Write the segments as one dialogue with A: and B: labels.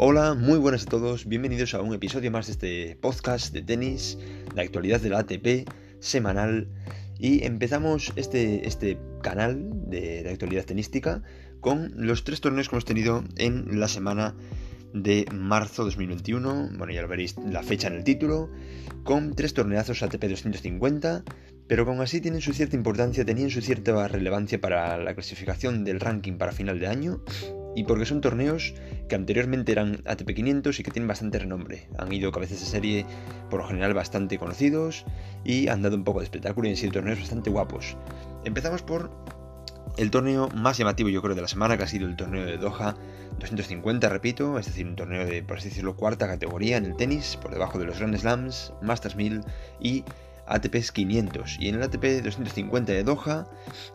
A: Hola, muy buenas a todos, bienvenidos a un episodio más de este podcast de tenis, la actualidad de la ATP semanal. Y empezamos este, este canal de, de actualidad tenística con los tres torneos que hemos tenido en la semana de marzo 2021. Bueno, ya lo veréis la fecha en el título. Con tres torneazos ATP 250, pero con así tienen su cierta importancia, tenían su cierta relevancia para la clasificación del ranking para final de año y porque son torneos que anteriormente eran ATP 500 y que tienen bastante renombre. Han ido cabezas de serie por lo general bastante conocidos y han dado un poco de espectáculo y han sido torneos bastante guapos. Empezamos por el torneo más llamativo yo creo de la semana que ha sido el torneo de Doha 250, repito, es decir, un torneo de, por así decirlo, cuarta categoría en el tenis, por debajo de los Grand Slams, Masters 1000 y ATP 500. Y en el ATP 250 de Doha,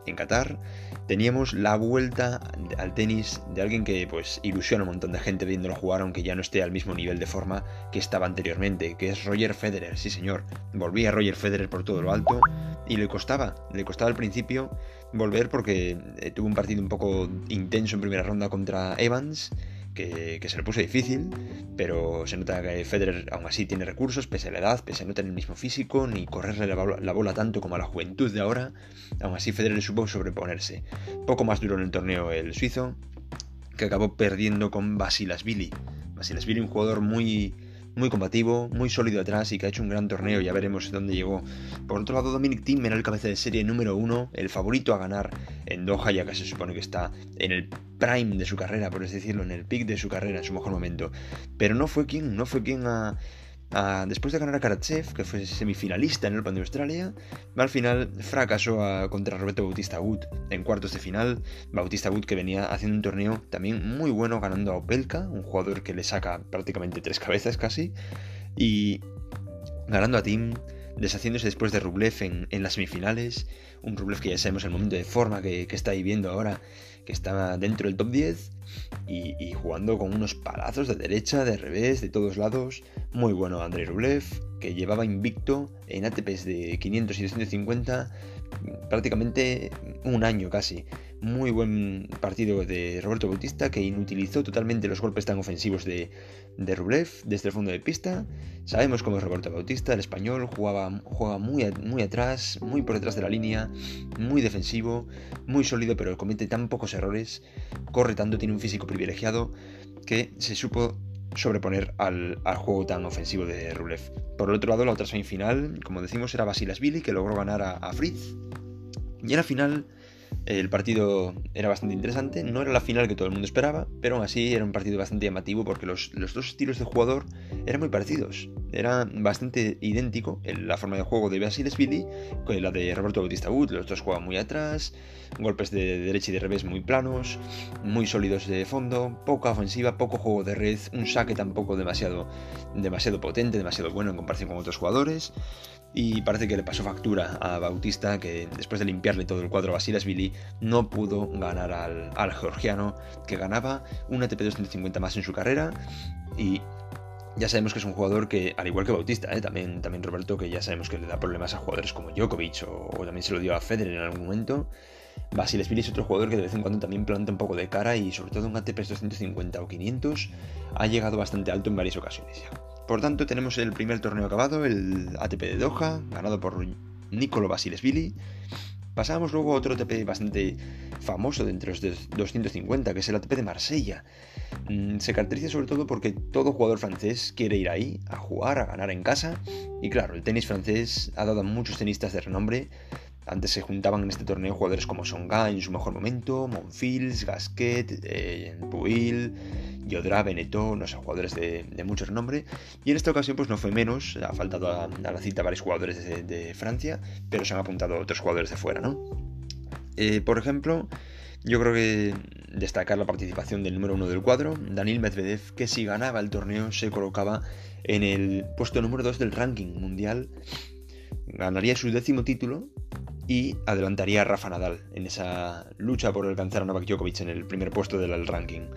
A: en Qatar, teníamos la vuelta al tenis de alguien que pues ilusiona a un montón de gente viéndolo jugar, aunque ya no esté al mismo nivel de forma que estaba anteriormente, que es Roger Federer, sí señor. Volvía Roger Federer por todo lo alto y le costaba, le costaba al principio volver porque eh, tuvo un partido un poco intenso en primera ronda contra Evans que, se le puso difícil, pero se nota que Federer aún así tiene recursos, pese a la edad, pese a no tener el mismo físico, ni correrle la bola, tanto como a la juventud de ahora, aún así Federer supo sobreponerse. Poco más duro en el torneo el suizo, que acabó perdiendo con Basilasvili. Basilasvili, un jugador muy muy combativo, muy sólido atrás y que ha hecho un gran torneo, ya veremos dónde llegó. Por otro lado, Dominic Thiem era el cabeza de serie número uno, el favorito a ganar en Doha, ya que se supone que está en el prime de su carrera, por así decirlo, en el peak de su carrera, en su mejor momento. Pero no fue quien, no fue quien a después de ganar a Karatsev, que fue semifinalista en el Open de Australia, al final fracasó contra Roberto Bautista Wood en cuartos de final. Bautista Wood que venía haciendo un torneo también muy bueno ganando a Opelka, un jugador que le saca prácticamente tres cabezas casi, y ganando a Tim, deshaciéndose después de Rublev en, las semifinales. Un Rublev que ya sabemos el momento de forma que, que está viviendo ahora que estaba dentro del top 10 y, jugando con unos palazos de derecha, de revés, de todos lados. Muy bueno Andrei Rublev, que llevaba invicto en ATPs de 500 y 250 prácticamente un año casi. Muy buen partido de Roberto Bautista que inutilizó totalmente los golpes tan ofensivos de, de Rublev desde el fondo de pista. Sabemos cómo es Roberto Bautista, el español, jugaba, juega muy, muy atrás, muy por detrás de la línea, muy defensivo, muy sólido, pero comete tan pocos errores, corre tanto, tiene un físico privilegiado que se supo sobreponer al, juego tan ofensivo de Rublev. Por el otro lado, la otra semifinal, como decimos, era Basilasvili, que logró ganar a, a Fritz. Y en la final el partido era bastante interesante, no era la final que todo el mundo esperaba, pero aún así era un partido bastante llamativo porque los, dos estilos de jugador eran muy parecidos. Era bastante idéntico en la forma de juego de Basilesvili con la de Roberto Bautista Wood. Los dos jugaban muy atrás, golpes de derecha y de revés muy planos, muy sólidos de fondo, poca ofensiva, poco juego de red, un saque tampoco demasiado, demasiado potente, demasiado bueno en comparación con otros jugadores. Y parece que le pasó factura a Bautista, que después de limpiarle todo el cuadro a Basilasvili, no pudo ganar al, georgiano, que ganaba un ATP 250 más en su carrera. Y ya sabemos que es un jugador que, al igual que Bautista, ¿eh? también, también Roberto, que ya sabemos que le da problemas a jugadores como Djokovic o, también se lo dio a Federer en algún momento. Basilesvili es otro jugador que de vez en cuando también planta un poco de cara y sobre todo en ATP 250 o 500 ha llegado bastante alto en varias ocasiones ya. Por tanto, tenemos el primer torneo acabado, el ATP de Doha, ganado por Nicolo Basilesvili. Pasamos luego a otro ATP bastante famoso de entre los 250, que es el ATP de Marsella. Mm, se caracteriza sobre todo porque todo jugador francés quiere ir ahí a jugar, a ganar en casa. Y claro, el tenis francés ha dado a muchos tenistas de renombre antes se juntaban en este torneo jugadores como Songa en su mejor momento, Monfils, Gasquet, eh, Yodra, Beneteau, no sé, jugadores de, mucho renombre. Y en esta ocasión pues no fue menos, ha faltado a, la cita varios jugadores de, Francia, pero se han apuntado otros jugadores de fuera, ¿no? Eh, por ejemplo, yo creo que destacar la participación del número uno del cuadro, Daniel Medvedev, que si ganaba el torneo se colocaba en el puesto número 2 del ranking mundial ganaría su décimo título y adelantaría a Rafa Nadal en esa lucha por alcanzar a Novak Djokovic en el primer puesto del ranking.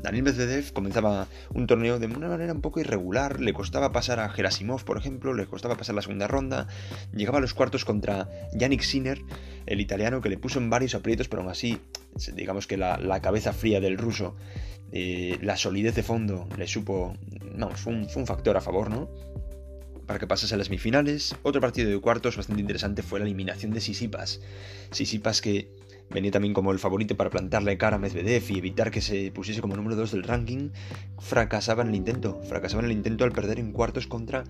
A: Daniel Medvedev comenzaba un torneo de una manera un poco irregular, le costaba pasar a Gerasimov, por ejemplo, le costaba pasar la segunda ronda, llegaba a los cuartos contra Yannick Sinner, el italiano que le puso en varios aprietos, pero aún así, digamos que la, cabeza fría del ruso, eh, la solidez de fondo le supo, vamos, fue un, fue un factor a favor, ¿no? Para que pasase a las semifinales. Otro partido de cuartos bastante interesante fue la eliminación de Sisipas. Sisipas que venía también como el favorito para plantarle cara a Medvedev y evitar que se pusiese como número 2 del ranking, fracasaba en el intento. Fracasaba en el intento al perder en cuartos contra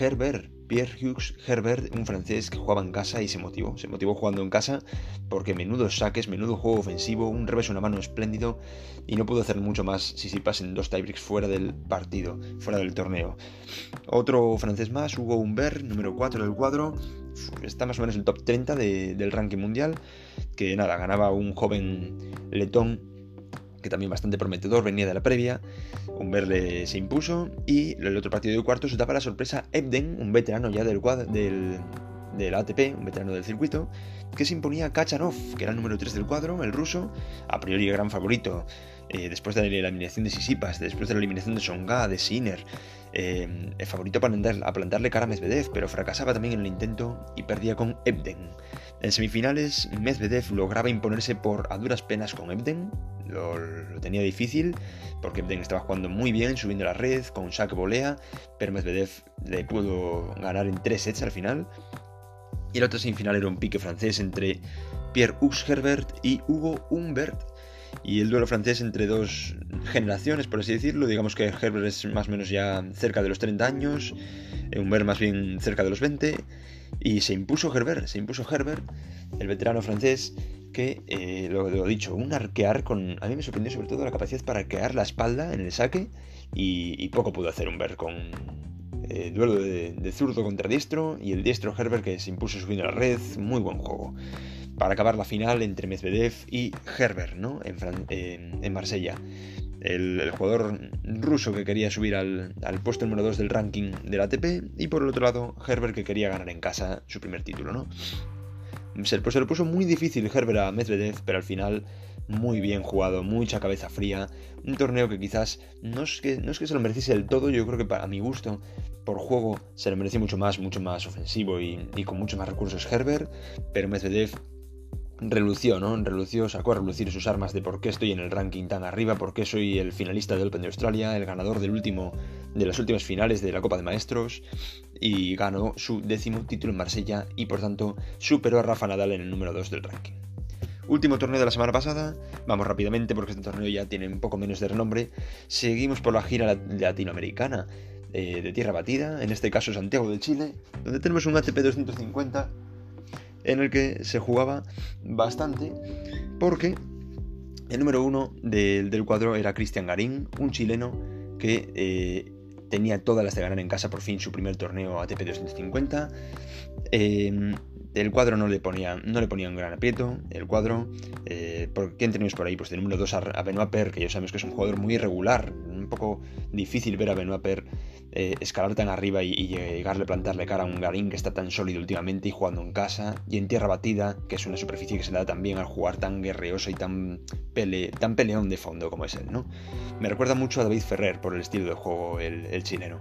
A: Herbert, Pierre Hughes Herbert, un francés que jugaba en casa y se motivó. Se motivó jugando en casa porque menudos saques, menudo juego ofensivo, un revés, una mano espléndido y no pudo hacer mucho más si si pasen dos tiebreaks fuera del partido, fuera del torneo. Otro francés más, Hugo Humbert, número 4 del cuadro, está más o menos en el top 30 del ranking mundial, que nada, ganaba un joven letón que también bastante prometedor, venía de la previa, un verle se impuso y el otro partido de cuartos daba la sorpresa Ebden, un veterano ya del, del, del ATP, un veterano del circuito, que se imponía a Kachanov, que era el número 3 del cuadro, el ruso, a priori gran favorito, eh, después de la eliminación de Sisipas, después de la eliminación de Songa, de Sinner, eh, el favorito para a plantarle cara a Medvedev, pero fracasaba también en el intento y perdía con Ebden. En semifinales, Medvedev lograba imponerse por a duras penas con Ebden, lo, tenía difícil, porque Ebden estaba jugando muy bien, subiendo la red, con saque volea, pero Medvedev le pudo ganar en tres sets al final. Y la otra semifinal era un pique francés entre Pierre Hux Herbert y Hugo Humbert, y el duelo francés entre dos generaciones, por así decirlo. Digamos que Herbert es más o menos ya cerca de los 30 años, Humbert más bien cerca de los 20, y se impuso Herbert, se impuso Herbert, el veterano francés, que, eh, lo, he dicho, un arquear con... A mí me sorprendió sobre todo la capacidad para arquear la espalda en el saque, y, poco pudo hacer Humbert con... Eh, duelo de, zurdo contra diestro y el diestro Herbert que se impuso subiendo la red, muy buen juego para acabar la final entre Medvedev y Herbert, ¿no? En, Marsella. El, jugador ruso que quería subir al, puesto número 2 del ranking del ATP y por el otro lado Herbert que quería ganar en casa su primer título, ¿no? Se, pues se lo puso muy difícil Herbert a Medvedev, pero al final muy bien jugado, mucha cabeza fría, un torneo que quizás no es que, no es que se lo mereciese del todo, yo creo que para mi gusto, por juego, se lo merece mucho más, mucho más ofensivo y, con muchos más recursos Herbert, pero Medvedev relució, ¿no? Relució, sacó a relucir sus armas de por qué estoy en el ranking tan arriba, por qué soy el finalista del Open de Australia, el ganador del último, de las últimas finales de la Copa de Maestros, y ganó su décimo título en Marsella y por tanto superó a Rafa Nadal en el número 2 del ranking. Último torneo de la semana pasada, vamos rápidamente porque este torneo ya tiene un poco menos de renombre, seguimos por la gira latinoamericana eh, de tierra batida, en este caso Santiago de Chile, donde tenemos un ATP 250 en el que se jugaba bastante porque el número uno del, cuadro era Cristian Garín, un chileno que eh, tenía todas las de ganar en casa por fin su primer torneo ATP 250. Eh, el cuadro no le ponía, no le ponía un gran aprieto. El cuadro, eh, ¿por ¿quién tenemos por ahí? Pues el número 2 a, Benoit Per, que ya sabemos que es un jugador muy irregular. Un poco difícil ver a Benoit Per eh, escalar tan arriba y, llegarle a plantarle cara a un Garín que está tan sólido últimamente y jugando en casa. Y en tierra batida, que es una superficie que se da también al jugar tan guerreoso y tan, pele, tan peleón de fondo como es él, ¿no? Me recuerda mucho a David Ferrer por el estilo de juego, el, chileno.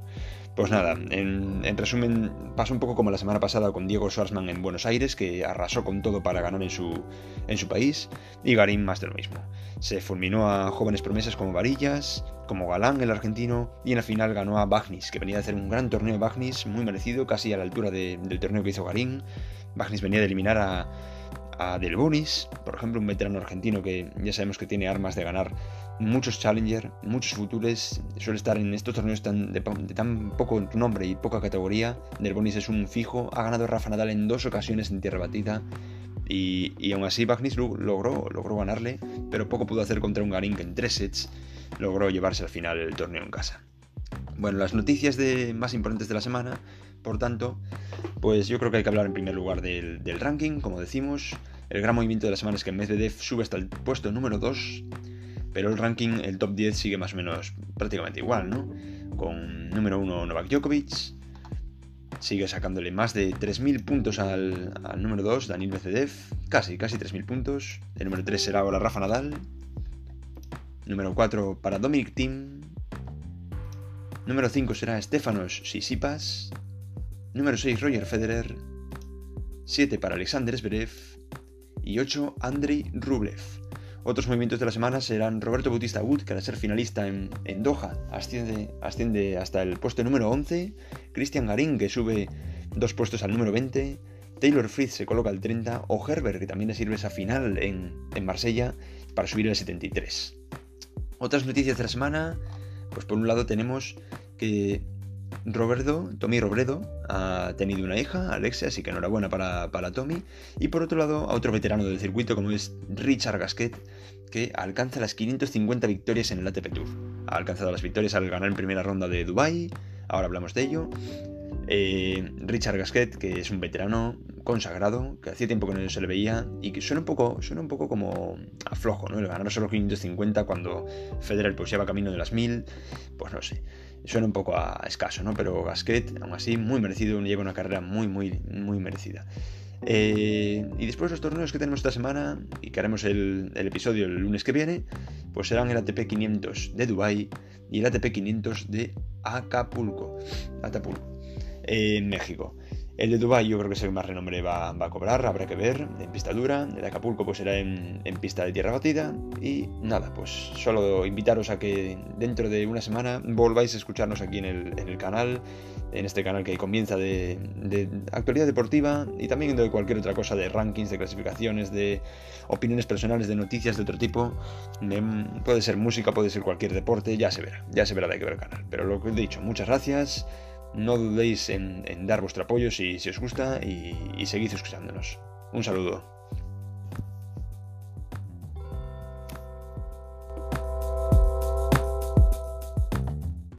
A: Pues nada, en, resumen, pasa un poco como la semana pasada con Diego Schwarzman en Buenos Aires, que arrasó con todo para ganar en su, país, y Garín más de lo mismo. Se fulminó a jóvenes promesas como Varillas, como Galán, el argentino, y en la final ganó a Que venía de hacer un gran torneo Bagnis, muy merecido, casi a la altura del torneo que hizo Garín. Bagnis venía de eliminar a, a Del Bonis, por ejemplo, un veterano argentino que ya sabemos que tiene armas de ganar muchos Challenger, muchos Futures, suele estar en estos torneos tan, de, tan poco nombre y poca categoría. Del Bonis es un fijo, ha ganado Rafa Nadal en dos ocasiones en tierra batida. Y, y aún así Bagnis logró, logró ganarle, pero poco pudo hacer contra un Garín que en tres sets logró llevarse al final el torneo en casa. Bueno, las noticias de, más importantes de la semana, por tanto, pues yo creo que hay que hablar en primer lugar del, ranking, como decimos. El gran movimiento de la semana es que Medvedev sube hasta el puesto número 2 pero el ranking, el top 10 sigue más o menos prácticamente igual, ¿no? Con número 1 Novak Djokovic, sigue sacándole más de 3.000 puntos al, número 2, Daniel Medvedev, casi, casi 3.000 puntos. El número 3 será ahora Rafa Nadal. Número 4 para Dominic Thiem. Número 5 será Stefanos Sisipas. Número 6 Roger Federer. 7 para Alexander Zverev. Y 8 Andrei Rublev. Otros movimientos de la semana serán Roberto Bautista Wood, que al ser finalista en, Doha asciende, asciende, hasta el puesto número 11, Christian Garín, que sube dos puestos al número 20, Taylor Fritz se coloca al 30, o Herbert, que también le sirve esa final en, en Marsella, para subir al 73. Otras noticias de la semana, pues por un lado tenemos que Roberto, Tommy Robredo, ha tenido una hija, Alexia, así que enhorabuena para, para Tommy. Y por otro lado, a otro veterano del circuito como es Richard Gasquet, que alcanza las 550 victorias en el ATP Tour. Ha alcanzado las victorias al ganar en primera ronda de Dubai, ahora hablamos de ello. Eh, Richard Gasquet, que es un veterano consagrado, que hacía tiempo que no se le veía y que suena un poco, suena un poco como aflojo, ¿no? El ganar solo 550 cuando Federer pues lleva camino de las 1000, pues no sé suena un poco a escaso, ¿no? Pero Gasquet, aún así, muy merecido, lleva una carrera muy, muy, muy merecida. Eh, y después los torneos que tenemos esta semana y que haremos el, episodio el lunes que viene, pues serán el ATP 500 de Dubai y el ATP 500 de Acapulco, Acapulco, en México. El de Dubai yo creo que es el más renombre va, a cobrar, habrá que ver, en pista dura. El de Acapulco pues será en, pista de tierra batida. Y nada, pues solo invitaros a que dentro de una semana volváis a escucharnos aquí en el, canal, en este canal que comienza de, actualidad deportiva y también de cualquier otra cosa, de rankings, de clasificaciones, de opiniones personales, de noticias de otro tipo. puede ser música, puede ser cualquier deporte, ya se verá, ya se verá de qué ver el canal. Pero lo que he dicho, muchas gracias. No dudéis en, dar vuestro apoyo si, os gusta y, y seguid escuchándonos. Un saludo.